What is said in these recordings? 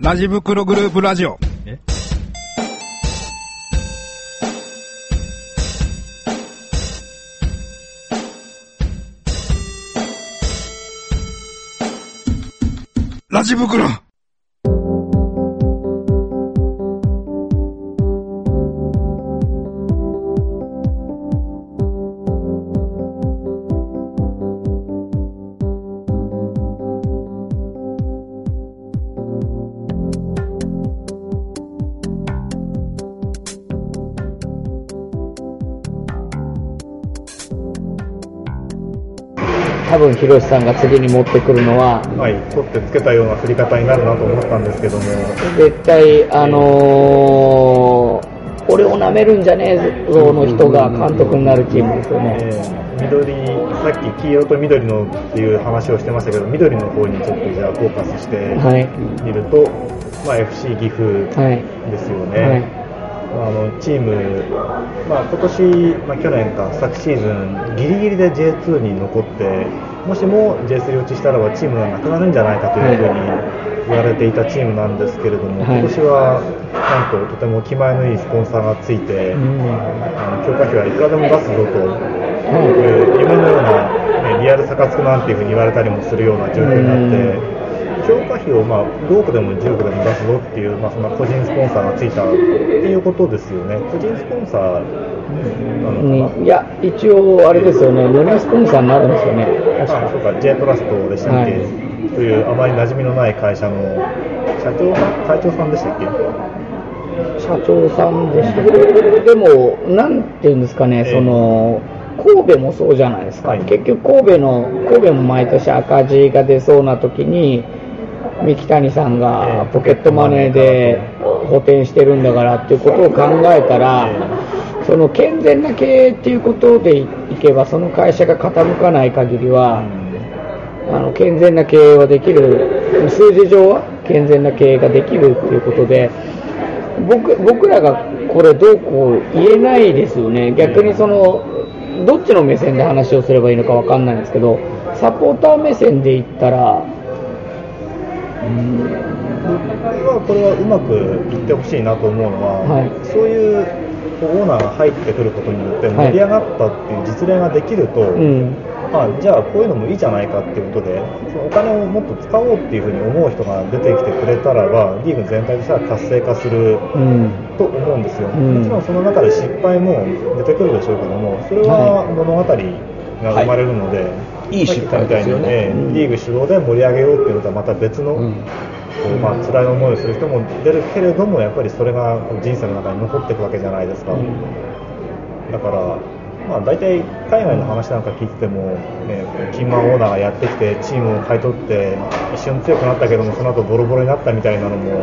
ラジ袋グループラジオ。え？ラジ袋分、ひろしさんが次に持ってくるのは、はい、取ってつけたような振り方になるなと思ったんですけども、絶対、あのー俺を舐めるんじゃねえぞの人が監督になるチームですよえね。ー緑、さっき黄色と緑のっていう話をしてましたけど、緑の方にちょっとじゃあフォーカスしてはい。みると、まあ、FC 岐阜はい。ですよね。はい。あのチーム、まあ、今年、まあ、去年か昨シーズン、ギリギリで J2 に残って、もしも J3 落ちしたらばチームがなくなるんじゃないかというふうに言われていたチームなんですけれども、はい。今年はなんととても気前のいいスポンサーがついて、うん。あの強化費はいくらでも出すぞとい。う夢のような、ね、リアルサカツクなんていうふうに言われたりもするような状況になって、強化費を、まあ、5億でも10億でも出すぞっていう、まあ、そんな個人スポンサーがついたっていうことですよね。個人スポンサーなのかな、にいや、一応、あれですよね、無料スポンサーになるんですよね、確あそうか。か J トラストでしたっけ、はい。というあまり馴染みのない会社の社長さん会長さんでしたっけ？社長さんでしたでも、なんていうんですかね、ええ。その、神戸もそうじゃないですか、はい。結局神戸の、神戸も毎年赤字が出そうな時に、三木谷さんえがえポケットマネーで補填してるんだからっていうことを考えたら、その健全な経営っていうことでいけば、その会社が傾かない限りは、あの健全な経営はできる、数字上は健全な経営ができるっていうことで、僕僕らがこれ、どうこう言えないですよね、逆にその、どっちの目線で話をすればいいのか分かんないんですけど、サポーター目線で言ったら、僕はこれはうまくいってほしいなと思うのは、はいそういうオーナーが入ってくることによって盛り上がったっていう実例ができると、うん、あじゃあこういうのもいいじゃないかっていうことでそのお金をもっと使おうっていうふうに思う人が出てきてくれたらばリーグ全体としては活性化するうん、と思うんですよ、うん。もちろんその中で失敗も出てくるでしょうけどもそれは物語が生まれるので、いいいに失敗ですよね。ね、リーグ主導で盛り上げようっていうことはまた別の、うん。まあ辛い思いをする人も出るけれどもやっぱりそれが人生の中に残っていくわけじゃないですか、だから、まあ、大体海外の話なんか聞いてても、ね、キーマンオーナーがやってきてチームを買い取って一瞬強くなったけどもその後ボロボロになったみたいなのもよ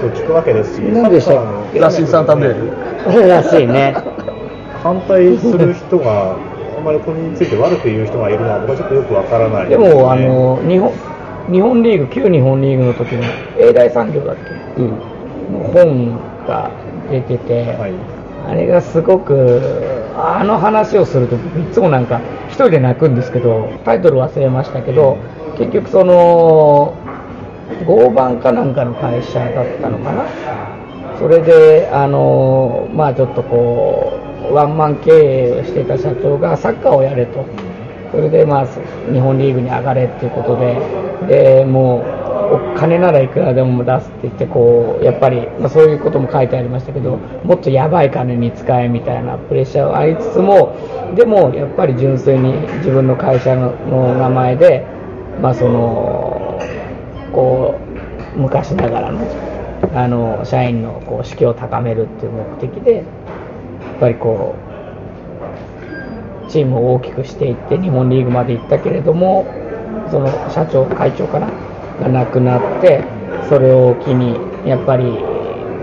く聞くわけですし。何でしたっけ？サッカーのラシンサンタンベールらしいね。反対する人があんまりこれについて悪く言う人がいるのは僕はちょっとよくわからない。でねあの日本日本リーグ、旧日本リーグの時の永大産業だっけ？うん。の本が出てて、はい。あれがすごく、あの話をすると、僕いつもなんか、一人で泣くんですけど、タイトル忘れましたけど、結局、その、合板かなんかの会社だったのかな、それで、あのまあちょっとこう、ワンマン経営をしていた社長がサッカーをやれと。それでまあ日本リーグに上がれっていうことで、でもうお金ならいくらでも出すって言ってこう、やっぱり、まあ、そういうことも書いてありましたけど、もっとやばい金に使えみたいなプレッシャーはありつつも、でもやっぱり純粋に自分の会社の名前で、まあそのこう昔ながらのあの社員のこう士気を高めるっていう目的で、っぱりこう。チームを大きくしていって日本リーグまで行ったけれどもその社長会長かなが亡くなってそれを機にやっぱり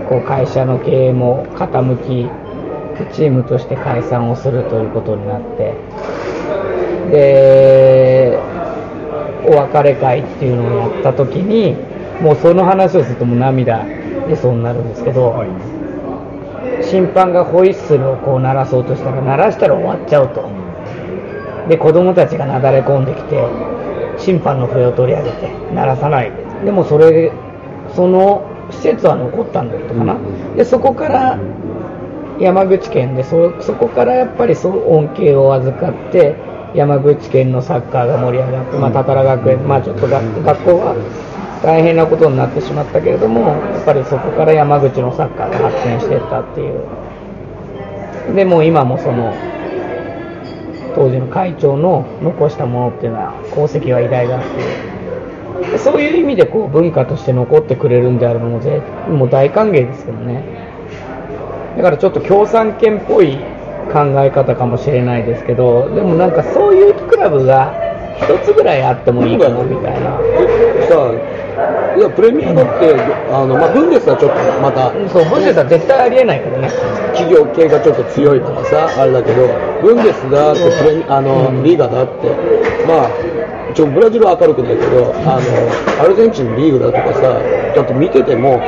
こう会社の経営も傾きチームとして解散をするということになってでお別れ会っていうのをやった時にもうその話をするともう涙出そうなるんですけど、はい審判がホイッスルをこう鳴らそうとしたら鳴らしたら終わっちゃうと。で子供たちがなだれ込んできて審判の笛を取り上げて鳴らさない。でもそれそその施設は残ったんだったかな、でそこから山口県でそそこからやっぱりそう恩恵を預かって山口県のサッカーが盛り上がって、まあ、多々良学園、まあ、ちょっとが学校は大変なことになってしまったけれどもやっぱりそこから山口のサッカーが発展していったっていう。でも今もその当時の会長の残したものっていうのは功績は偉大だっていう。そういう意味でこう文化として残ってくれるんであるのもぜもう大歓迎ですけどね。だからちょっと共産圏っぽい考え方かもしれないですけどでもなんかそういうクラブが一つぐらいあってもいいかなみたいな。いやプレミアだってあの、まあ、ブンデスはちょっとまたそうブンデスは絶対ありえないからね。企業系がちょっと強いとかさあれだけどブンデスだってプレミあの、リーガだってまあちょブラジルは明るくないけどあのアルゼンチンのリーグだとかさだって見てても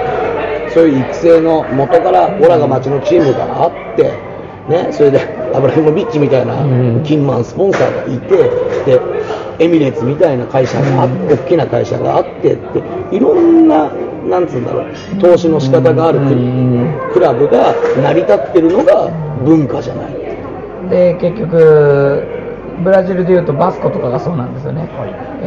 そういう育成の元からオラが町のチームがあって、ね、それでアブラヒモビッチみたいなうん。キンマンスポンサーがいてでエミレーツみたいな会社があって大きな会社があってっていろんななんつうんだろう投資の仕方があるクラブが成り立ってるのが文化じゃない。で結局ブラジルでいうとバスコとかがそうなんですよね、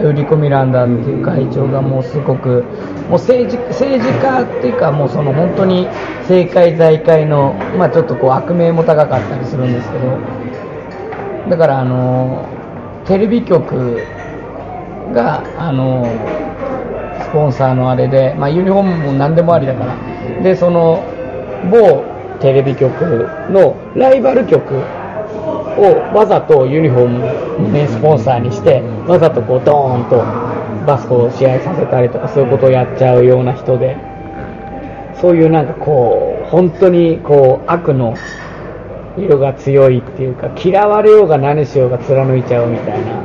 ウリコ・ミランダっていう会長がもうすごくもう政治政治家っていうかもうその本当に政界財界の、まあ、ちょっとこう悪名も高かったりするんですけど。だからあのテレビ局があのスポンサーのあれで、まあ、ユニフォームも何でもありだから。でその某テレビ局のライバル局をわざとユニフォームの、ね、スポンサーにしてわざとこうドーンとバスコを試合させたりとかそういうことをやっちゃうような人で。そういうなんかこう本当にこう悪の色が強いっていうか嫌われようが何しようが貫いちゃうみたいな。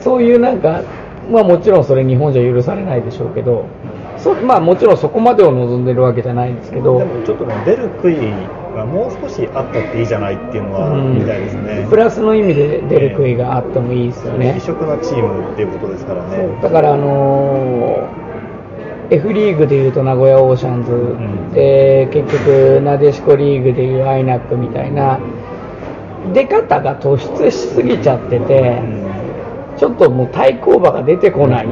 そういうなんかまあもちろんそれ日本じゃ許されないでしょうけどそまあもちろんそこまでを望んでるわけじゃないんですけど。でもちょっとね、出る杭がもう少しあったっていいじゃないっていうのはうんみたいですね。プラスの意味で出る杭があってもいいですよね異。色なチームっていうことですからね。だからあのー F リーグでいうと名古屋オーシャンズ、んで結局なでしこリーグでいうアイナックみたいな出方が突出しすぎちゃってて、ちょっともう対抗馬が出てこない、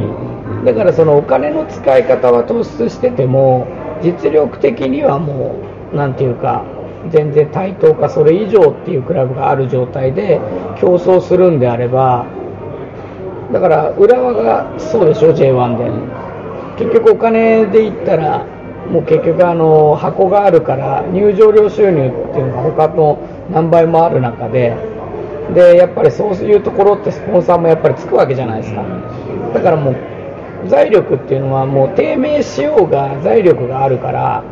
だからそのお金の使い方は突出してても、実力的にはもう、なんていうか、全然対等かそれ以上っていうクラブがある状態で競争するんであれば、だから浦和がそうでしょ、J1 で。結局お金で言ったら、もう結局あの箱があるから入場料収入っていうのが他の何倍もある中で、でやっぱりそういうところってスポンサーもやっぱりつくわけじゃないですか。だからもう財力っていうのはもう低迷しようが財力があるから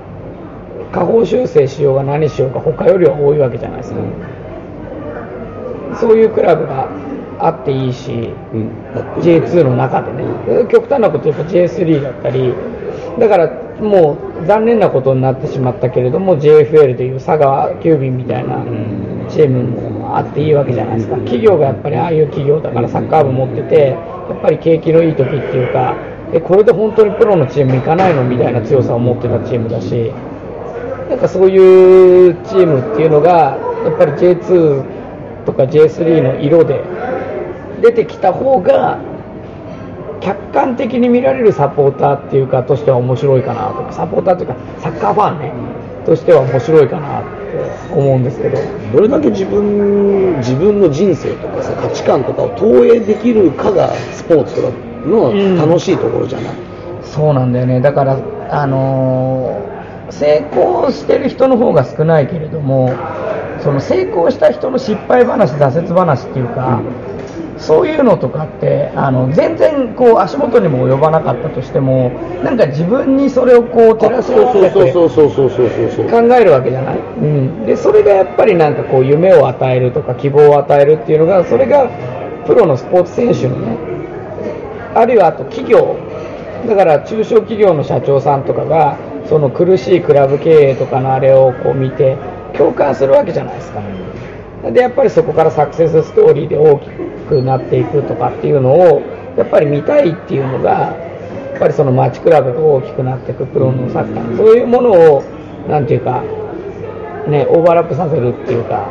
下方修正しようが何しようが他よりは多いわけじゃないですか。そういうクラブがあっていいし、J2 の中でね、極端なこと言うと J3 だったり、だからもう残念なことになってしまったけれども、JFL でいう佐川急便みたいなチームもあっていいわけじゃないですか、企業がやっぱりああいう企業だからサッカー部持ってて、やっぱり景気のいい時っていうか、えこれで本当にプロのチーム行かないの？みたいな強さを持ってたチームだし、なんかそういうチームっていうのが、やっぱり J2 とか J3 の色で出てきた方が、客観的に見られるサポーターっていうか、としては面白いかなとか、サポーターというか、サッカーファンね、としては面白いかなって思うんですけど、どれだけ自分自分の人生とかさ価値観とかを投影できるかがスポーツとかの楽しいところじゃない、そうなんだよね、だから、あのー成功してる人の方が少ないけれども、その成功した人の失敗話、挫折話っていうか、そういうのとかって、あの全然こう足元にも及ばなかったとしても、なんか自分にそれをこう照らし合わせてそうそうそうそうそうそうそう考えるわけじゃない、うん、でそれがやっぱりなんかこう夢を与えるとか希望を与えるっていうのがそれがプロのスポーツ選手のねあるいはあと企業だから中小企業の社長さんとかがその苦しいクラブ経営とかのあれをこう見て共感するわけじゃないですか。でやっぱりそこからサクセスストーリーで大きくなっていくとかっていうのをやっぱり見たいっていうのがやっぱりその町クラブが大きくなっていくプロのサッカー、そういうものを、なんていうか、ね、オーバーラップさせるっていうか、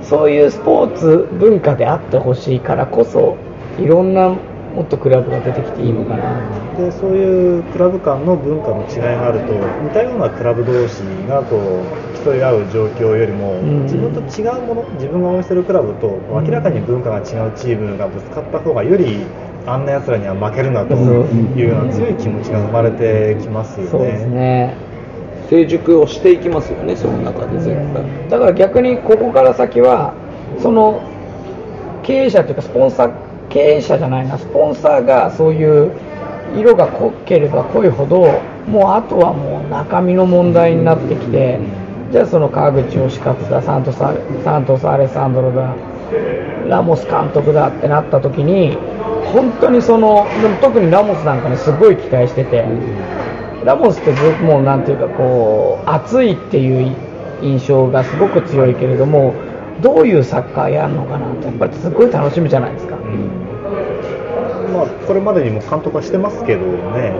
そういうスポーツ文化であってほしいからこそ、いろんなもっとクラブが出てきていいのかな。でそういうクラブ間の文化の違いがあると似たようなクラブ同士がこう競い合う状況よりも、ん。自分と違うもの自分が応援してるクラブと明らかに文化が違うチームがぶつかった方がよりあんな奴らには負けるなというような強い気持ちが生まれてきますよそうですね。成熟をしていきますよねその中で絶対。だから逆にここから先はその経営者というかスポンサー経営者じゃないなスポンサーがそういう色が濃ければ濃いほどもうあとはもう中身の問題になってきてじゃあその川口義勝だサントスアサントスアレサンドロだラモス監督だってなった時に本当にその特にラモスなんかにすごい期待してて。ラモスってずもうなんていうかこう熱いっていう印象がすごく強いけれどもどういうサッカーやるのかなってやっぱりすごい楽しみじゃないですか、まあ、これまでにも監督はしてますけどね。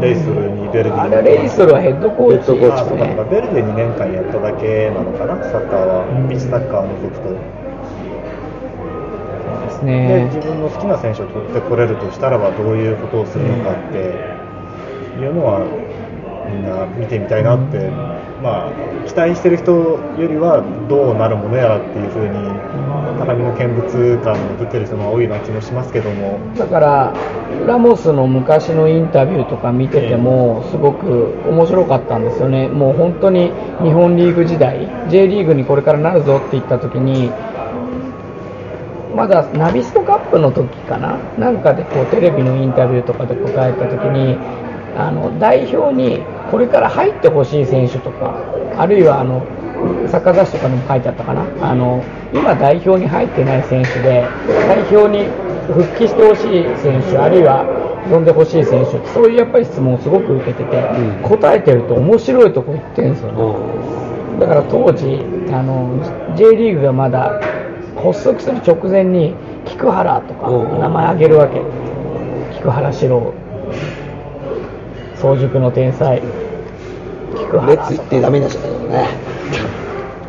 レイソルにベルディあれレイソルはヘッドコーチヘッドコーチあそうかベルディ2年間やっただけなのかなサッカーは。ビーチサッカーを除くと。ですでね自分の好きな選手を取ってこれるとしたらばどういうことをするのかっていうのはみんな見てみたいなって、まあ、期待してる人よりはどうなるものやらっていうふうに高みの見物感を出てる人が多いような気もしますけども。だからラモスの昔のインタビューとか見ててもすごく面白かったんですよね。もう本当に日本リーグ時代 J リーグにこれからなるぞって言った時にまだナビストカップの時かな？なんかでこうテレビのインタビューとかで答えた時にあの代表にこれから入ってほしい選手とかあるいはあのサッカー雑誌とかにも書いてあったかな。あの今代表に入ってない選手で代表に復帰してほしい選手あるいは呼んでほしい選手そういうやっぱり質問をすごく受けてて、答えてると面白いとこ言ってるんですよね、だから当時あの J リーグがまだ発足する直前に菊原とかうん。名前挙げるわけ。菊原史郎早熟の天才。菊原レッツ行ってダメなじゃないよね。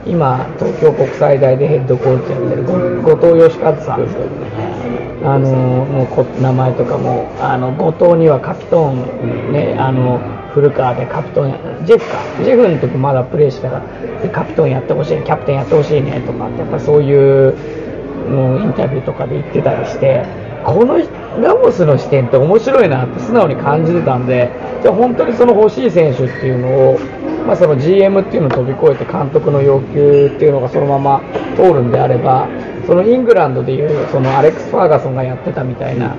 今東京国際大でヘッドコーチやってるご後藤義和さん。あのもうこ名前とかもあの後藤にはカピトンねあの古川でカピトンやジェフか。ジェフの時まだプレーしてたからでカピトンやってほしいキャプテンやってほしいねとかってやっぱそういうのインタビューとかで言ってたりしてこのラモスの視点って面白いなって素直に感じてたんでじゃあ本当にその欲しい選手っていうのを、まあ、その GM っていうのを飛び越えて監督の要求っていうのがそのまま通るんであればそのイングランドでいうそのアレックス・ファーガソンがやってたみたいな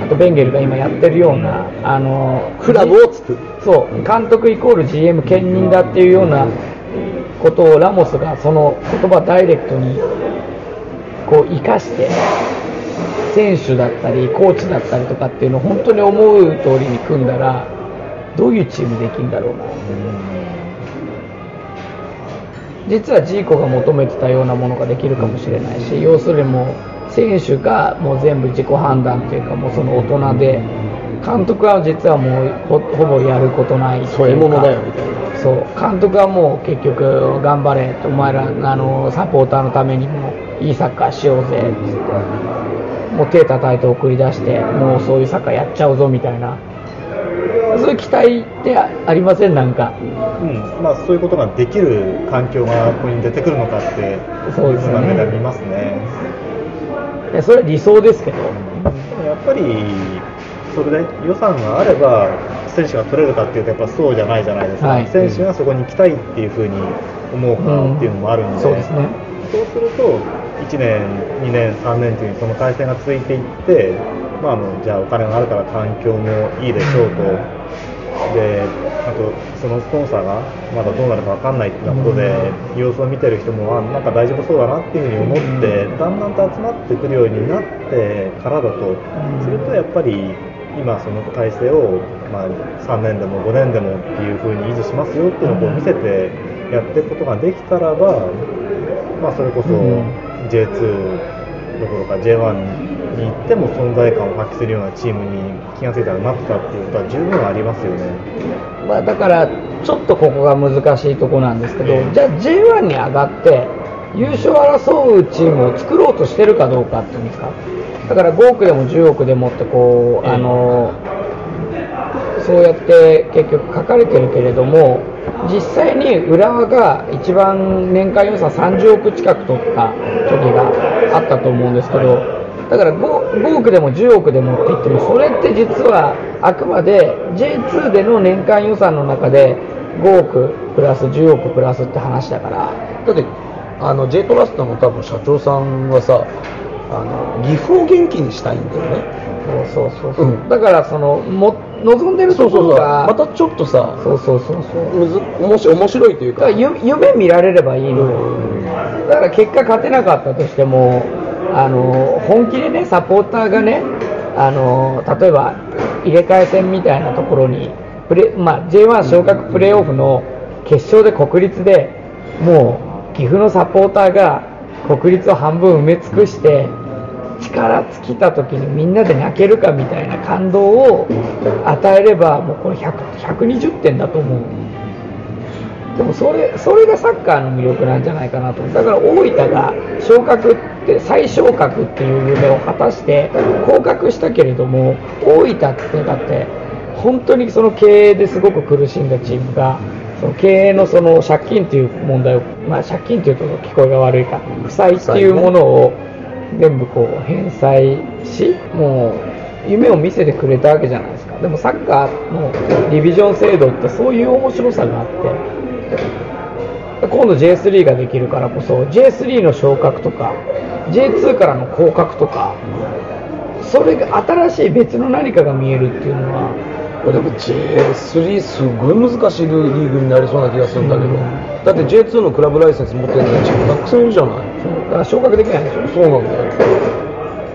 あとベンゲルが今やってるようなあのクラブを作る。そう監督イコール GM 兼任だっていうようなことをラモスがその言葉ダイレクトにこう生かして選手だったりコーチだったりとかっていうのを本当に思う通りに組んだらどういうチームできるんだろうな。実はジーコが求めてたようなものができるかもしれないし要するにもう選手がもう全部自己判断というかもうその大人で監督は実はもうほほぼやることないっていうか添え物だよみたいな。そう監督はもう結局頑張れお前らあのサポーターのためにもいいサッカーしようぜってもう手叩いて送り出してもうそういうサッカーやっちゃうぞみたいな。そういう期待ってありません？なんか。うん。まあ、そういうことができる環境がここに出てくるのかってそうですよね。目で見ますね。いやそれは理想ですけど。でもやっぱりそれで予算があれば選手が取れるかっていうとやっぱそうじゃないじゃないですか、はい。選手がそこに行きたいっていうふうに思うかっていうのもあるんで、そうですね。そうすると1年、2年、3年というその体制が続いていって、まあ、あのじゃあお金があるから環境もいいでしょうと。であとそのスポンサーがまだどうなるか分かんないってなことで、様子を見てる人もあなんか大丈夫そうだなっていうふうに思って、だんだんと集まってくるようになってからだと、するとやっぱり今その体制を、まあ、3年でも5年でもっていうふうに維持しますよっていうのを見せてやっていくことができたらば、まあ、それこそうん J2 どころか J1 に行っても存在感を発揮するようなチームに気がついたらなってたっていうことは十分ありますよね。まあ、だから、ちょっとここが難しいところなんですけど、じゃあ J1 に上がって、優勝を争うチームを作ろうとしてるかどうかっていうんですか、だから5億でも10億でもってこう、あのそうやって結局書かれてるけれども、実際に浦和が一番年間予算30億近く取った時があったと思うんですけど、だから 5, 5億でも10億でもって言っても、それって実はあくまで J2 での年間予算の中で5億プラス10億プラスって話だから、だってあの J トラストの多分社長さんはさあの岐阜を元気にしたいんだよね。そうそうそうそう、うん。だからそのも望んでるところが、またちょっとさそうそうそうそう。むず面白い面白いというか。夢見られればいいのよ、だから結果勝てなかったとしても、あの本気でね、サポーターがね、あの例えば入れ替え戦みたいなところに、プレまあ、J1 昇格プレーオフの決勝で国立でもう岐阜のサポーターが国立を半分埋め尽くして、力尽きた時にみんなで泣けるかみたいな感動を与えれば、もうこれ120点だと思う。でもそれそれがサッカーの魅力なんじゃないかなとだから大分が昇格って再昇格っていう夢を果たして降格したけれども大分ってだって本当にその経営ですごく苦しんだチームがその経営のその借金っていう問題を、まあ、借金っていうと聞こえが悪いか負債っていうものを全部こう返済しもう夢を見せてくれたわけじゃないですか。でもサッカーのディビジョン制度ってそういう面白さがあって今度 J3 ができるからこそ J3 の昇格とか J2 からの降格とかそれが新しい別の何かが見えるっていうのはでも J3 すごい難しいリーグになりそうな気がするんだけど、うん。だって J2 のクラブライセンス持ってるのチームたくさんいるじゃない？だから昇格できないでしょ？そうなんだよ。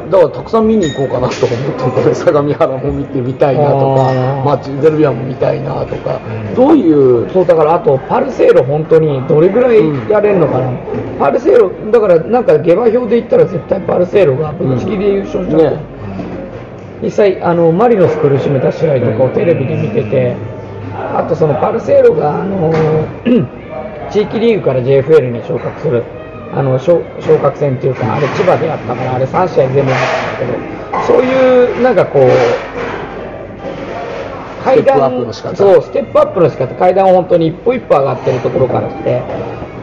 だからたくさん見に行こうかなと思ってこれ 相模原も見てみたいなとかあー。マッチゼルビアも見たいなとか、どういう？そうだからあとパルセーロ本当にどれぐらいやれるのかな、パルセーロだからなんか下馬評で言ったら絶対パルセーロがぶっちぎりで優勝しちゃった、ね実際あのマリノス苦しめた試合とかをテレビで見ててあとそのパルセーロがあの 地域リーグから JFL に昇格する。あの昇昇格戦っていうかあれ千葉でやったからあれ3試合全部やったんだけどそういうなんかこう階ステップアップの仕方。そうステップアップの仕方。階段を本当に一歩一歩上がってるところからして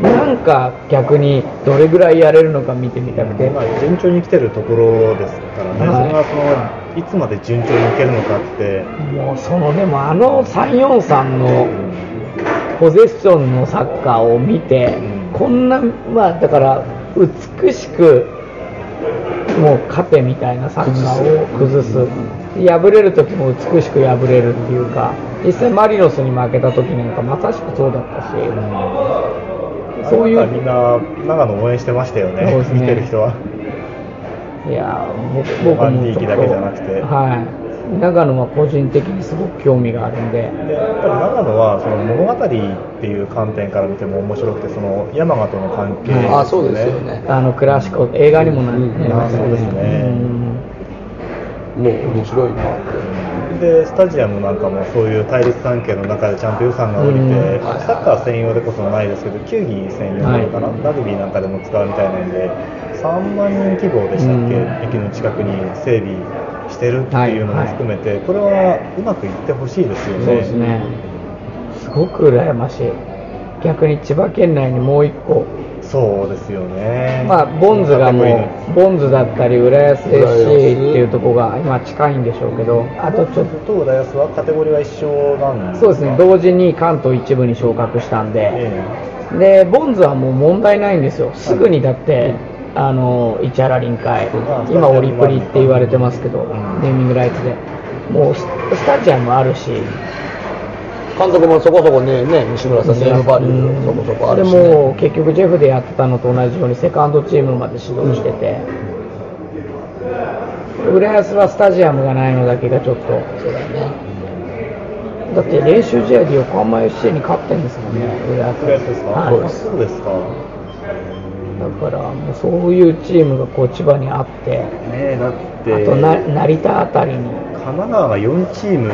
なんか逆にどれぐらいやれるのか見てみたくて、まあ、順調に来てるところですからね、はい。それがそのいつまで順調にいけるのかって、もうそのでもあの343のポゼッションのサッカーを見て、こんな、まあだから美しくもう勝てみたいなサッカーを崩す、敗れる時も美しく敗れるっていうか、実際マリノスに負けた時なんかまさしくそうだったし、そういうみんな長野応援してましたよね、ね。見てる人は。いや僕も人気だけじゃなくてはい、長野は個人的にすごく興味があるんで。でやっぱり長野はその物語っていう観点から見ても面白くて、その山形との関係、はい。あそうですよね。あのクラシコ映画にもなりましたよあそうですね。うん。もう面白いなでスタジアムなんかもそういう対立関係の中でちゃんと予算が下りて、うん。サッカー専用でこそないですけど、球技専用なのかな、ラグビーなんかでも使うみたいなんで、3万人規模でしたっけ、うん。駅の近くに整備してるっていうのも含めて、これはうまくいってほしいですよね。そうですね。すごく羨ましい。逆に千葉県内にもう一個。そうですよね。まあボンズがもうボンズだったり浦安 FC っていうところが今近いんでしょうけどあとちょっとと浦安はカテゴリーは一緒なんでそうですね。同時に関東一部に昇格したんで、えでボンズはもう問題ないんですよ、すぐにだって、あの市原臨海、今、オリプリって言われてますけど、ネーミングライツで、もうススタジアムあるし、監督もそこそこねね西村さんネームバリューそこそこあでるし、ね、も結局、ジェフでやってたのと同じように、セカンドチームまで指導してて、浦安はスタジアムがないのだけがちょっと、そうだよね。だって練習試合で横浜 FC に勝ってんですもんね、浦安ですか、はい。あそうですか。だからもうそういうチームがこう千葉にあってねだっあてとな成田あたりに。神奈川が4チーム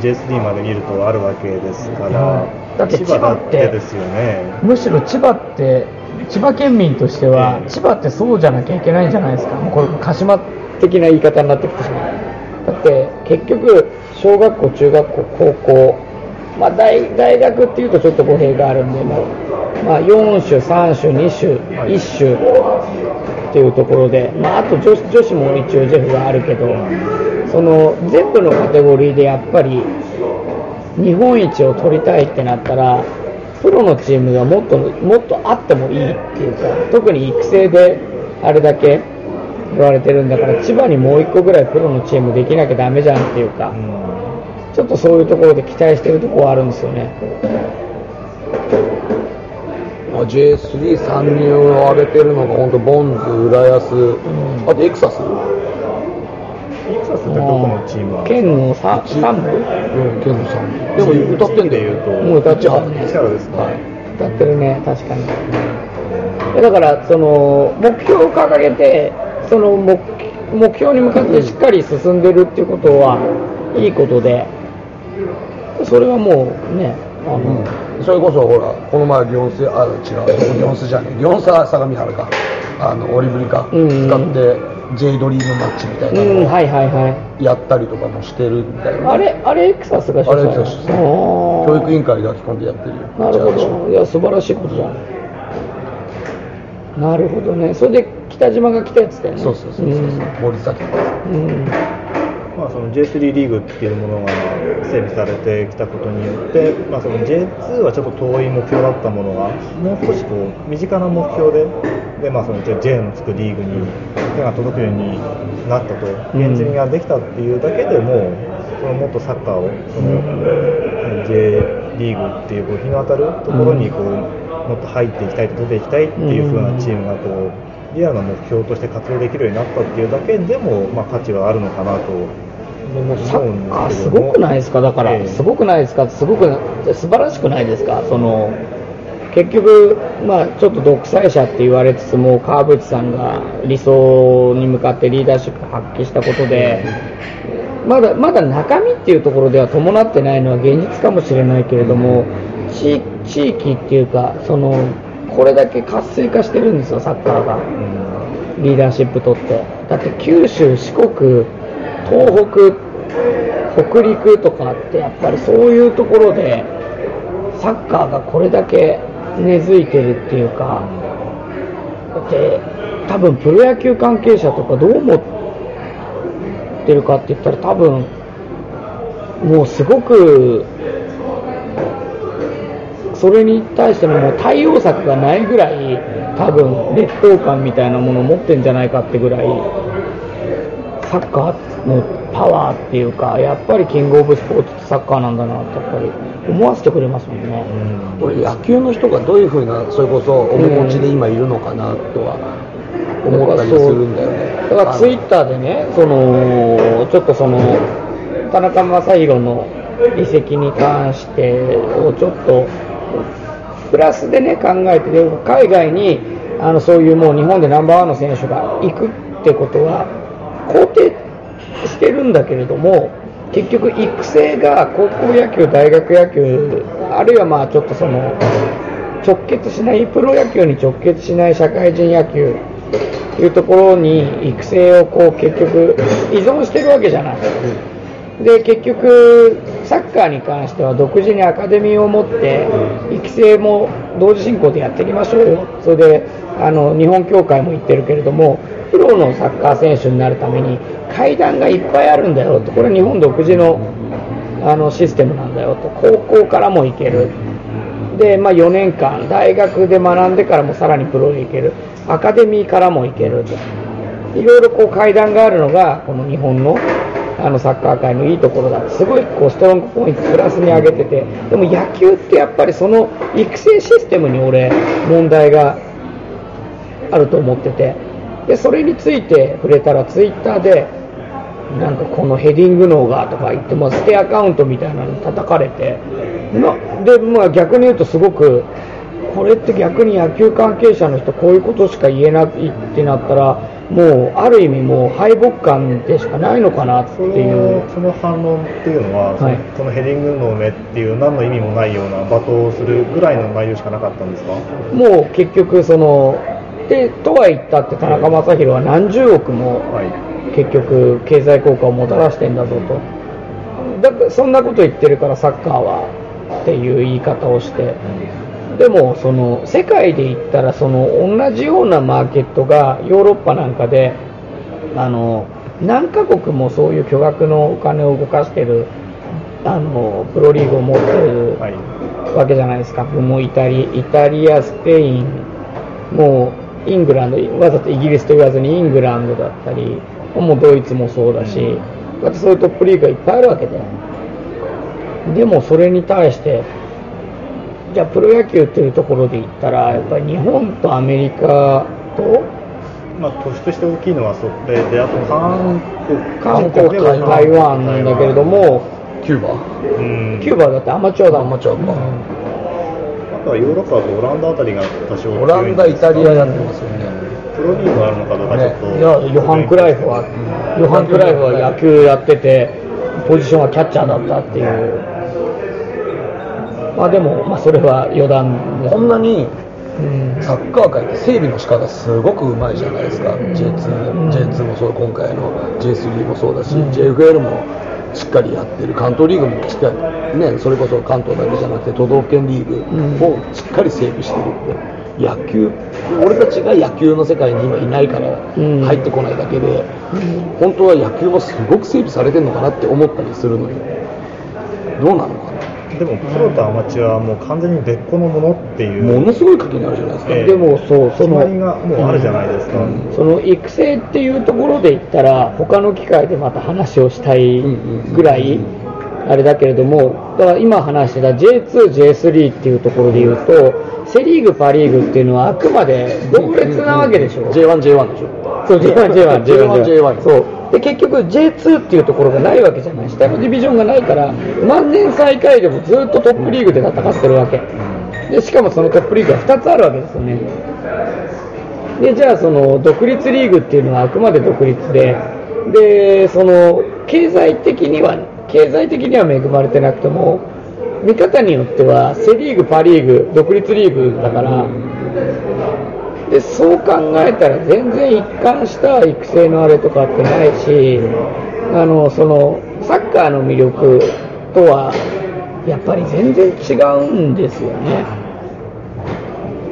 J3 まで見るとあるわけですから、だって千葉だっててですよね。むしろ千葉って千葉県民としては、ええ。千葉ってそうじゃなきゃいけないんじゃないですか。もうこれ鹿島的な言い方になってきてしまう。だって結局小学校中学校高校まあ大大学っていうとちょっと語弊があるんで、まあ、4種3種2種1種っていうところで、まあ、あと女子女子も一応ジェフがあるけどその全部のカテゴリーでやっぱり日本一を取りたいってなったらプロのチームがもっともっとあってもいいっていうか特に育成であれだけ言われてるんだから千葉にもう一個ぐらいプロのチームできなきゃダメじゃんっていうか。うんちょっとそういうところで期待してるところはあるんですよね。まあ J33 人を上げてるのが本当ボンズ、浦安、あとエクサス、イクサスってどこのチームは県の 3, 三部うん、県の3でも歌ってんだよ、もう歌ってますね市原ですか、歌ってるね確かに。だからその目標を掲げてその目目標に向かってしっかり進んでるっていうことはいいことでそれはもうねあの、うん、それこそほら、この前、リョンス、あ、違う、リョンスじゃねえ、リョンスは相模原か、あの、オリブリか、うん。うん使って、J ドリームマッチみたいなはいはいはい。やったりとかもしてるみたいな。あれあれエクサスが主催あれエクサス。教育委員会が基本でやってるよ。なるほど。いや素晴らしいことじゃん。なるほどね。それで北島が来たやつだよね。そうそうそうそう、森崎うん、うんまあ、その J3 リーグっていうものが整備されてきたことによって、まあ、その J2 はちょっと遠い目標だったものがもう少しこう身近な目標でで、まあ、その J のつくリーグに手が届くようになったと現実ができたっていうだけでもそのもっとサッカーをその J リーグっていうこう日の当たるところにこうもっと入っていきたいと出ていきたいっていう風なチームがこうリアルな目標として活動できるようになったっていうだけでも、まあ、価値はあるのかなと。サッカーすごくないですか？だから、ええ。すごくないですか？すごく素晴らしくないですか？その結局、まあ、ちょっと独裁者って言われつつも川淵さんが理想に向かってリーダーシップ発揮したことでまだまだ中身っていうところでは伴ってないのは現実かもしれないけれども地地域っていうかそのこれだけ活性化してるんですよサッカーが。リーダーシップ取って。だって九州四国東北北陸とかってやっぱりそういうところでサッカーがこれだけ根付いてるっていうかだって多分プロ野球関係者とかどう思ってるかって言ったら多分もうすごくそれに対してのもう対応策がないぐらい多分劣等感みたいなものを持ってんじゃないかってぐらいサッカーのパワーっていうかやっぱりキングオブスポーツってサッカーなんだなってやっぱり思わせてくれますもんね。俺野球の人がどういうふうなそれこそ面持ちで今いるのかなとは思ったりするんだよね。だからツイッターでね、そのちょっとその田中将大の移籍に関してをちょっとプラスでね考えてで海外にあのそういうもう日本でナンバーワンの選手が行くってことは肯定してるんだけれども結局育成が高校野球大学野球あるいはまあちょっとその直結しないプロ野球に直結しない社会人野球というところに育成をこう結局依存してるわけじゃない。で結局サッカーに関しては独自にアカデミーを持って育成も同時進行でやっていきましょうよそれであの日本協会も言ってるけれどもプロのサッカー選手になるために階段がいっぱいあるんだよと。これ日本独自のあのシステムなんだよと。高校からも行ける。で、まあ、4年間大学で学んでからもさらにプロへ行ける。アカデミーからも行けると。いろいろこう階段があるのがこの日本のあのサッカー界のいいところだ。すごいこうストロングポイントプラスに上げてて。でも野球ってやっぱりその育成システムに俺問題があると思ってて。でそれについて触れたらツイッターでなんかこのヘディング脳がとか言っても捨てアカウントみたいなの叩かれてなで、まあ、逆に言うとすごくこれって逆に野球関係者の人こういうことしか言えないってなったらもうある意味もう敗北感でしかないのかなってそいう。のその反論っていうのは、はい。このヘディングの目っていう何の意味もないような罵倒をするぐらいの内容しかなかったんですかもう結局そのでとは言ったって田中将大は何十億もはい。結局経済効果をもたらしてんだぞと。だからそんなこと言ってるからサッカーはっていう言い方をして。でもその世界で言ったらその同じようなマーケットがヨーロッパなんかであの何カ国もそういう巨額のお金を動かしてるあのプロリーグを持ってるはい。わけじゃないですか、もうイタリイタリア、スペイン、もうイングランド、わざとイギリスと言わずにイングランドだったり、もうドイツもそうだし、だってそういうトップリーグがいっぱいあるわけで、でもそれに対して、じゃあプロ野球っていうところで言ったら、やっぱり日本とアメリカとまあ、都市として大きいのはそれで、あと韓国、韓国台湾なんだけれども、キューバ。うん、キューバだってアマチュアだアマチュアかあとはヨーロッパだとオランダあたりが多少オランダ、イタリアやってますよね。プロリーグがあるのかどうかちょっと、いや、ヨハン・クライフは、ヨハン・クライフは野球やってて、ポジションはキャッチャーだったっていう。まあでも、まあそれは余談。こんなにうん。サッカー界って整備の仕方すごくうまいじゃないですか、J2, J2 もそう、今回の J3 もそうだし、JFL もしっかりやってる、関東リーグもしっかり、ね、それこそ関東だけじゃなくて、都道府県リーグをしっかり整備してるって、野球、俺たちが野球の世界に今いないからうん。入ってこないだけで、本当は野球もすごく整備されてるのかなって思ったりするのに、どうなのかな。でもプロとアマチュアはもう完全に別個のものっていう、ものすごい垣根あるじゃないですか。ええでもそう、そのがもうあるじゃないですか。その育成っていうところで言ったら、他の機会でまた話をしたいぐらい、あれだけれども、だから今話してた J2、J3 っていうところで言うと、セ・リーグ、パ・リーグっていうのはあくまで同列なわけでしょ。J1、J1 でしょ。そう J1、J1、J1 J1 そう。で、結局 J2 っていうところがないわけじゃない。下のディビジョンがないから、万年最下位でもずっとトップリーグで戦ってるわけ。で、しかもそのトップリーグが2つあるわけですよね。で、じゃあその独立リーグっていうのはあくまで独立で、で、その経済的には、経済的には恵まれてなくても、見方によってはセ・リーグ、パ・リーグ、独立リーグだから、でそう考えたら全然一貫した育成のあれとかってないしあのそのサッカーの魅力とはやっぱり全然違うんですよね。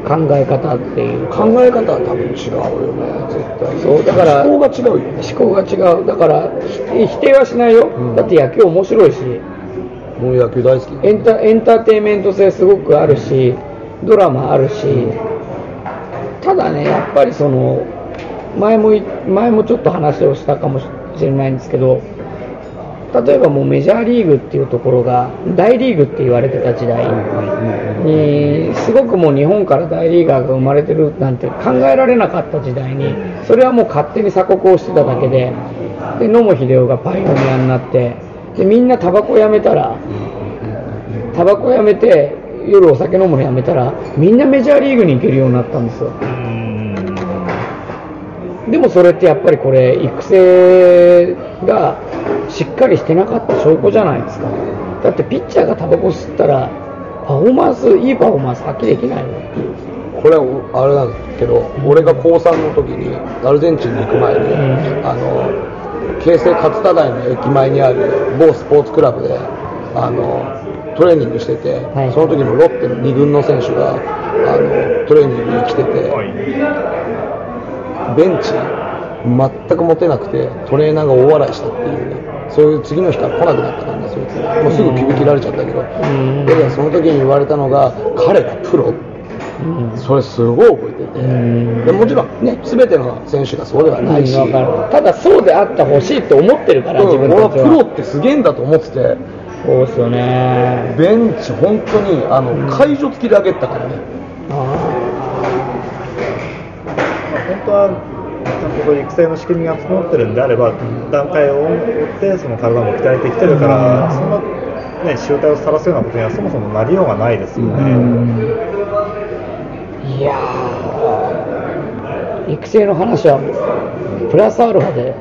考え方っていう。考え方は多分違うよね、絶対。そうだから思考が違うよね。思考が違う。だからひ否定はしないよ、だって野球面白いし。もう野球大好き。エンタエンターテインメント性すごくあるしドラマあるしただねやっぱりその前も前もちょっと話をしたかもしれないんですけど例えばもうメジャーリーグっていうところが大リーグって言われてた時代にすごくもう日本から大リーガーが生まれてるなんて考えられなかった時代にそれはもう勝手に鎖国をしてただけでで野茂英雄がパイオニアになってでみんなタバコやめたらタバコやめて夜お酒飲むのやめたらみんなメジャーリーグに行けるようになったんですよ。でもそれってやっぱりこれ育成がしっかりしてなかった証拠じゃないですか。だってピッチャーがタバコ吸ったらパフォーマンスいいパフォーマンス発揮できないよ。これはあれなんですけど、俺が高3の時にアルゼンチンに行く前に、あの京成勝田台の駅前にある某スポーツクラブであのトレーニングしてて、はい。その時のロッテの2軍の選手があのトレーニングに来てて、ベンチ全く持てなくてトレーナーが大笑いしたっていうねそういう次の日から来なくなったからねそいつもうすぐ首切られちゃったけど、ん。でその時に言われたのが彼がプロ。それすごい覚えてて、ん。でもちろんね全ての選手がそうではないし、ただそうであってほしいって思ってるから自分たちはプロってすげえんだと思っててそうですよね。ベンチ本当にあの会場付きで上げてたからね、本当はこう育成の仕組みが整ってるんであれば、段階を追ってその体も鍛えてきてるから、そん。な、ね、集体を晒すようなことにはそもそもなりようがないですよね。いやー、育成の話はプラスアルファで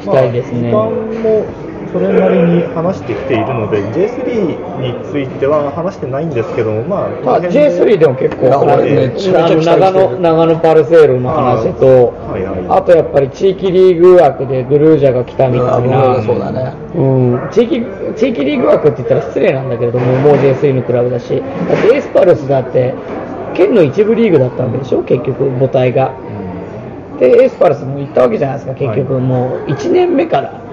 したいですね。まあ、時間もそれなりに話してきているので、J3 については話してないんですけども、まあ、まあ、J3 でも結構、あの長野長野パルセールの話と、はいはいあとやっぱり地域リーグ枠でグルージャが来たみたいな、そうだね。うん、地域地域リーグ枠って言ったら失礼なんだけれども、もう J3 のクラブだし、だってエスパルスだって、県の一部リーグだったわけでしょ、結局、母体が。で、エスパルスも行ったわけじゃないですか、結局、はい。もう1年目から、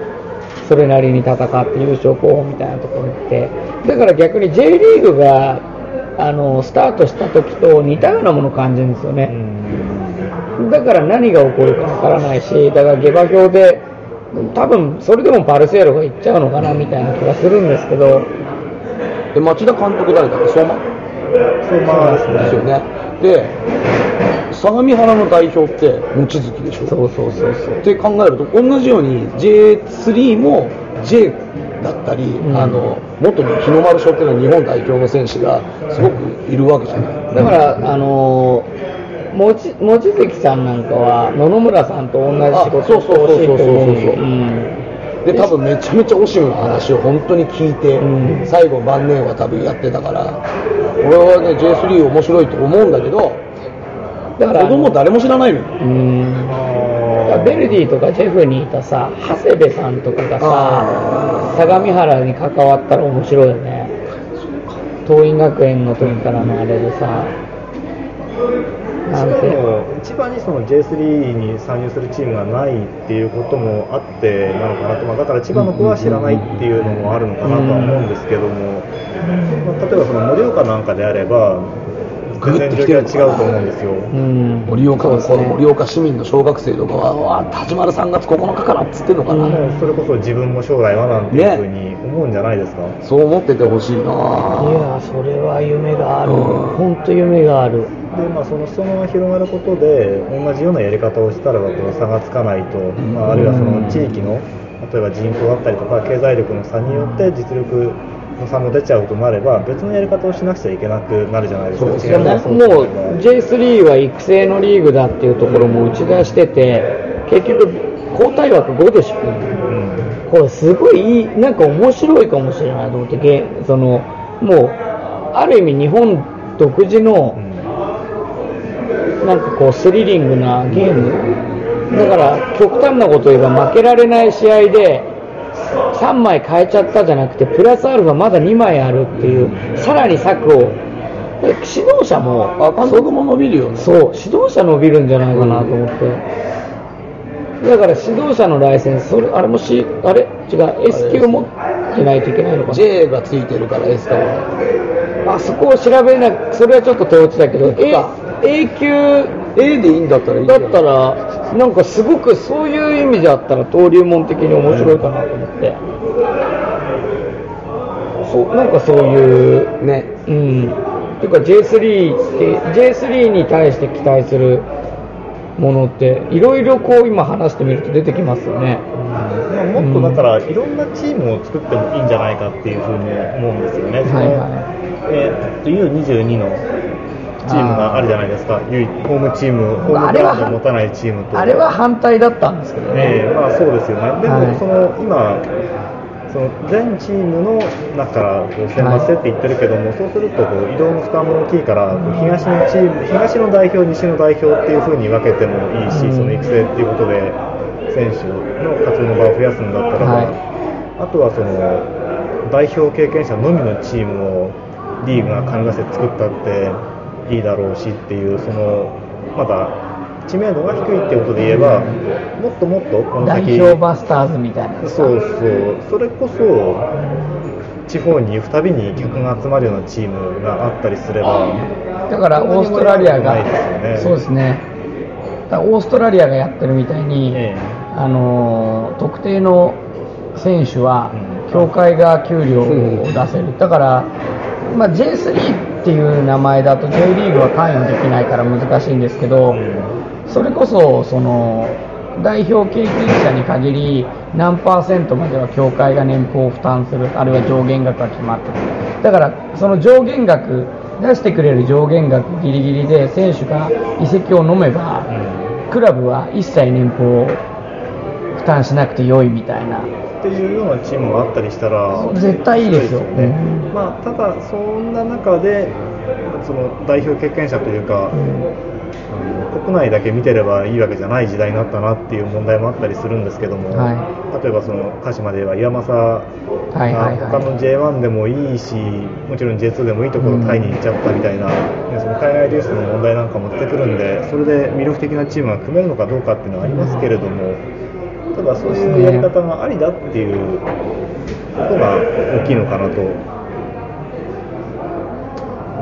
それなりに戦って優勝候補みたいなところに行って、だから逆に J リーグがあのスタートした時と似たようなものを感じるんですようね。んだから何が起こるかわからないし、だから下馬評で、多分それでもパルセーロが行っちゃうのかなみたいな気がするんですけど、で、町田監督誰だっけ？相馬？そうまあですよね。ね。で、相模原の代表って望月でしょ？そうそうそうそう。って考えると同じように J3 も J だったり、ん。あの元に日の丸賞っていうのは日本代表の選手がすごくいるわけじゃない。だから、あのー、もち望月さんなんかは野々村さんと同じ仕事をしてほしいと思う。あそうそうそうそうそうう。ん。で多分めちゃめちゃオシムの話を本当に聞いて、うん。最後晩年は多分やってたから俺はね J3 面白いと思うんだけどだから子供誰も知らないのよ。うん。ベルディとかジェフにいたさ長谷部さんとかがさあ相模原に関わったら面白いよね。桐蔭学園の時からのあれでさ。なんて。も一番にその J3 に参入するチームがないっていうこともあってなのかなと、まあ、だから千葉の子は知らないっていうのもあるのかなとは思うんですけども、まあ例えばその盛岡なんかであれば、全然状況は違うと思うんですよ。うん。盛岡のそうですね盛岡市民の小学生とかはわあ始まる3月9日からっつってんのかな、もうそれこそ自分も将来はなんていうふうに思うんじゃないですか。そう思っててほしいな。いやそれは夢がある。うん。本当夢がある。でまあ、その裾野が広がることで同じようなやり方をしたらばこう差がつかないと、まあ、あるいはその地域の例えば人口だったりとか経済力の差によって実力の差も出ちゃうとなれば別のやり方をしなくちゃいけなくなるじゃないですか。でももう J3 は育成のリーグだっていうところも打ち出してて結局交代枠5でしょ。うん。これすごいいいなんか面白いかもしれないと思ってゲそのもうある意味日本独自のうん。なんかこうスリリングなゲーム。だから極端なこと言えば負けられない試合で3枚変えちゃったじゃなくてプラスアルファまだ2枚あるっていうさらに策を。指導者もあ監督も伸びるよね。そう指導者伸びるんじゃないかなと思って。だから指導者のライセンスそれあれもしあれ？違う S 級持ってないといけないのかな。J がついてるから S からあそこを調べなそれはちょっと手落ちだけど A, A 級 A でいいんだったらいいだったらなんかすごくそういう意味であったら登竜門的に面白いかなと思って。そうなんかそういうね。うん。っていうか J3 って J3 に対して期待するものっていろいろこう今話してみると出てきますよね。まあ、もっとだからいろんなチームを作ってもいいんじゃないかっていうふうに思うんですよね。はいはい。えーっと U22 のチームがあるじゃないですか。ホームチーム、ホームグラウンドを持たないチームと。あれは反対だったんですけどね、ええまあそうですよね。でも、はいその今その全チームの中からこう選抜制って言ってるけども、そうするとこう移動の負担も大きいから、東のチーム東の代表、西の代表っていう風に分けてもいいし、うんその育成っていうことで選手の活動の場を増やすんだったらば、はいあとはその代表経験者のみのチームをリーグが考えて作ったっていいだろうしっていうそのまだ知名度が低いっていうことで言えば、もっともっとこの代先表バスターズみたいなそうそう、それこそ地方に行くたびに客が集まるようなチームがあったりすれば、だからオーストラリアがそうですね。オーストラリアがやってるみたいに、ええ。あのー特定の選手はうん。協会が給料を出せる、だから、まあ、J3 っていう名前だと J リーグは関与できないから難しいんですけど、それこそその代表経験者に限り何パーセントまでは協会が年俸を負担するあるいは上限額が決まってる。だからその上限額出してくれる上限額ギリギリで選手が移籍を飲めば、クラブは一切年俸を負担しなくて良いみたいな。っていうようなチームがあったりしたら絶対いいですよ。ねうんまあ、ただ、そんな中でその代表経験者というか、あの国内だけ見てればいいわけじゃない時代になったなっていう問題もあったりするんですけども、は例えばその鹿島では岩政はいはいはい。他の J1 でもいいし、もちろん J2 でもいいところタイに行っちゃったみたいな、ねその海外流出の問題なんかも出てくるんで、それで魅力的なチームが組めるのかどうかっていうのはありますけれども、ただそういうやり方がありだっていうことが大きいのかなと。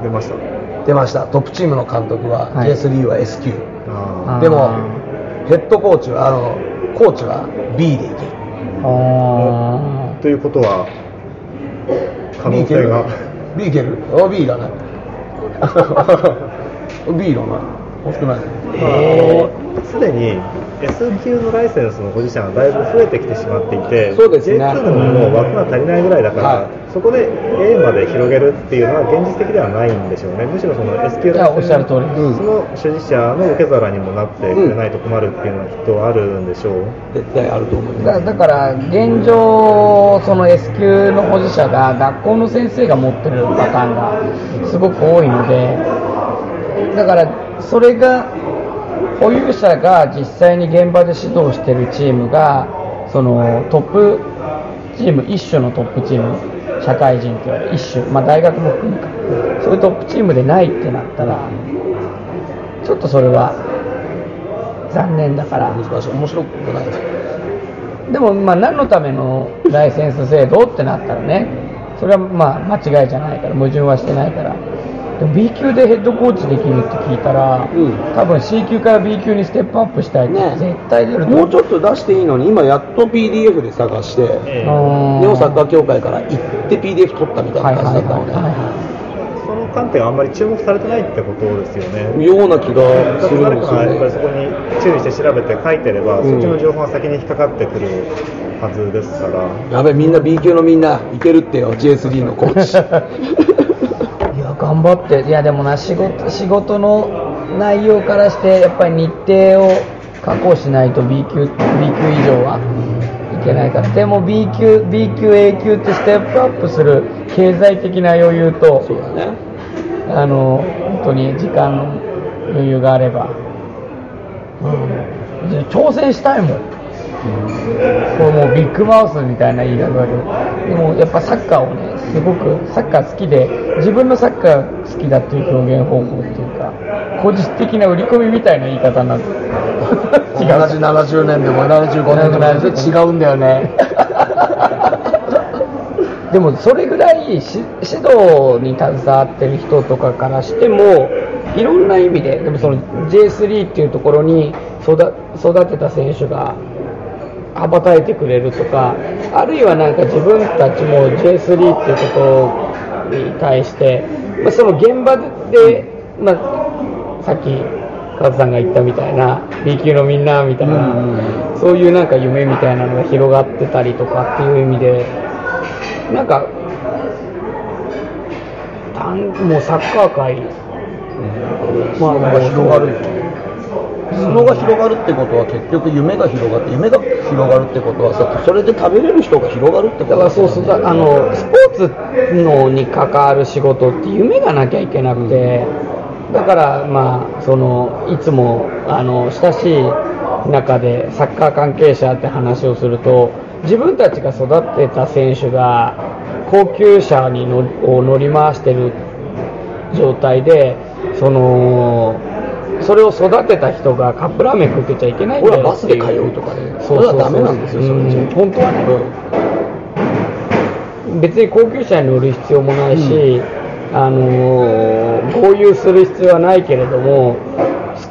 出ました。出ました。トップチームの監督は、はい。J3 は S 級ああー。でもヘッドコーチはあのコーチは B でいけ。あー。ということは、可能性が。B いける？B いける？あ B だね B だな欲しくない。へすでに S 級のライセンスの保持者がだいぶ増えてきてしまっていて、そうですね。J2 でももう枠が足りないぐらいだから、はい。そこで A まで広げるっていうのは現実的ではないんでしょうね、むしろその S 級いやおっしゃる通り。その所持者の受け皿にもなってくれないと困るっていうのはきっとあるんでしょう。絶対あると思いーます。だだから現状、その S 級の保持者が学校の先生が持ってるパターンがすごく多いので、だからそれが保有者が実際に現場で指導してるチームがそのトップチーム一種のトップチーム社会人って言われる一種、まあ、大学も含むか。そういうトップチームでないってなったらちょっとそれは残念だから。難しい。面白くない。でもまあ何のためのライセンス制度ってなったらねそれはまあ間違いじゃないから矛盾はしてないから B 級でヘッドコーチできるって聞いたら、うん。多分 C 級から B 級にステップアップしたいってね。絶対出るもうちょっと出していいのに今やっと PDF で探してえー日本サッカー協会から行って PDF 取ったみたいな感じだったのね、はいはいその観点はあんまり注目されてないってことですよね。ような気がするんですよね。やっぱりそこに注意して調べて書いてれば、うん。そっちの情報が先に引っかかってくるはずですから。やべみんな B 級のみんないけるってよ J3 のコーチ 頑張っていやでもな仕事仕事の内容からしてやっぱり日程を確保しないと B 級 B 級以上はいけないから。でも B 級 B 級 A 級ってステップアップする経済的な余裕とそうだね。あの本当に時間の余裕があれば、うん、挑戦したいもん、これもうビッグマウスみたいな言い方だけどでもやっぱサッカーをねすごくサッカー好きで自分のサッカー好きだっていう表現方法っていうか個人的な売り込みみたいな言い方になる 同じ70年でも75年でも違うんだよね。でもそれぐらいし指導に携わってる人とかからしてもいろんな意味ででもその J3 っていうところに育育てた選手が羽ばたいてくれるとかあるいはなんか自分たちも J3 っていうことに対して、まあ、その現場で、まあ、さっきカズさんが言ったみたいな B 級のみんなみたいな、そういうなんか夢みたいなのが広がってたりとかっていう意味でなんかもうサッカー界、まあ広がるよ裾野が広がるってことは結局夢が広がって夢が広がるってことはさそれで食べれる人が広がるってこと。だからそうそうあのスポーツのに関わる仕事って夢がなきゃいけなくて、だからまあそのいつもあの親しい中でサッカー関係者って話をすると自分たちが育ってた選手が高級車に乗を乗り回してる状態でそのそれを育てた人がカップラーメン食ってちゃいけないんだよ俺はバスで通うとかね。そうそうそう。それはダメなんですよそれじゃうん本当はね、別に高級車に乗る必要もないし、あのー豪遊する必要はないけれども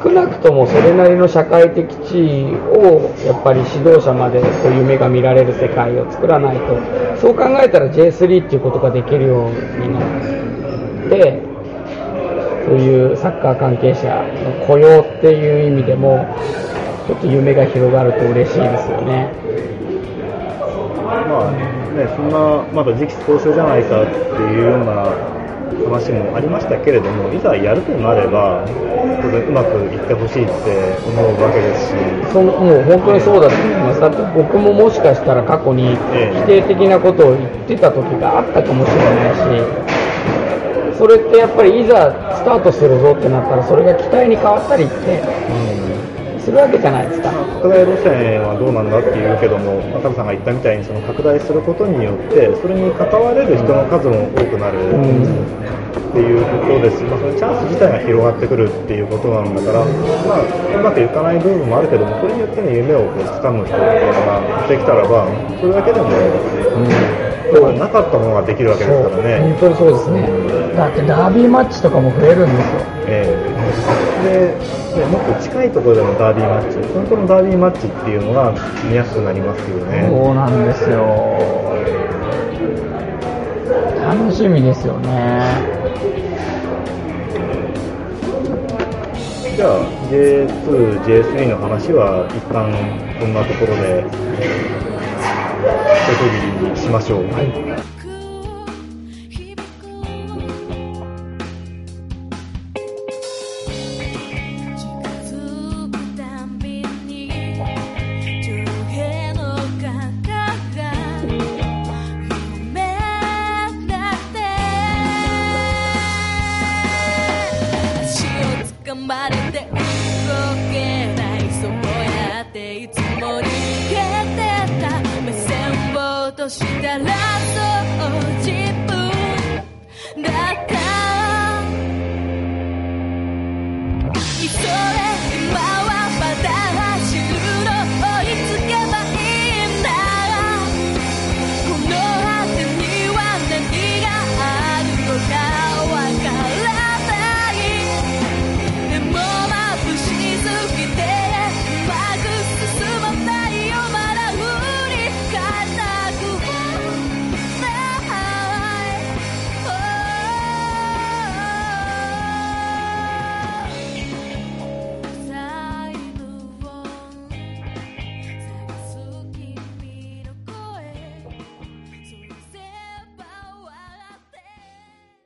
少なくともそれなりの社会的地位をやっぱり指導者までこう夢が見られる世界を作らないとそう考えたら J3 っていうことができるようになってそういうサッカー関係者の雇用っていう意味でもちょっと夢が広がると嬉しいですよね。まあね、そんなまだ時期尚早じゃないかっていうような話もありましたけれども、いざやるとなれば、当然うまくいってほしいって思うわけですし、そのもう本当にそうだと思います。だって僕ももしかしたら過去にええ否定的なことを言ってた時があったかもしれないし、それってやっぱりいざスタートするぞってなったら、それが期待に変わったりってするわけじゃないですか。拡大路線はどうなんだっていうけども、赤田さんが言ったみたいに、その拡大することによって、それに関われる人の数も多くなる。っていうことです、まあ、そのチャンス自体が広がってくるっていうことなんだから、まあ、うまくいかない部分もあるけども、それによってね、夢をこう掴む人っていうのができたらば、それだけでも、うん、なかったものができるわけですからね。本当にそうですね。だってダービーマッチとかも増えるんですよ。ええででもっと近いところでのダービーマッチ、本当のダービーマッチっていうのが見やすくなりますよね。そうなんですよ。楽しみですよね。じゃあ J2、J3 の話は一旦こんなところで一区切りにしましょう。はい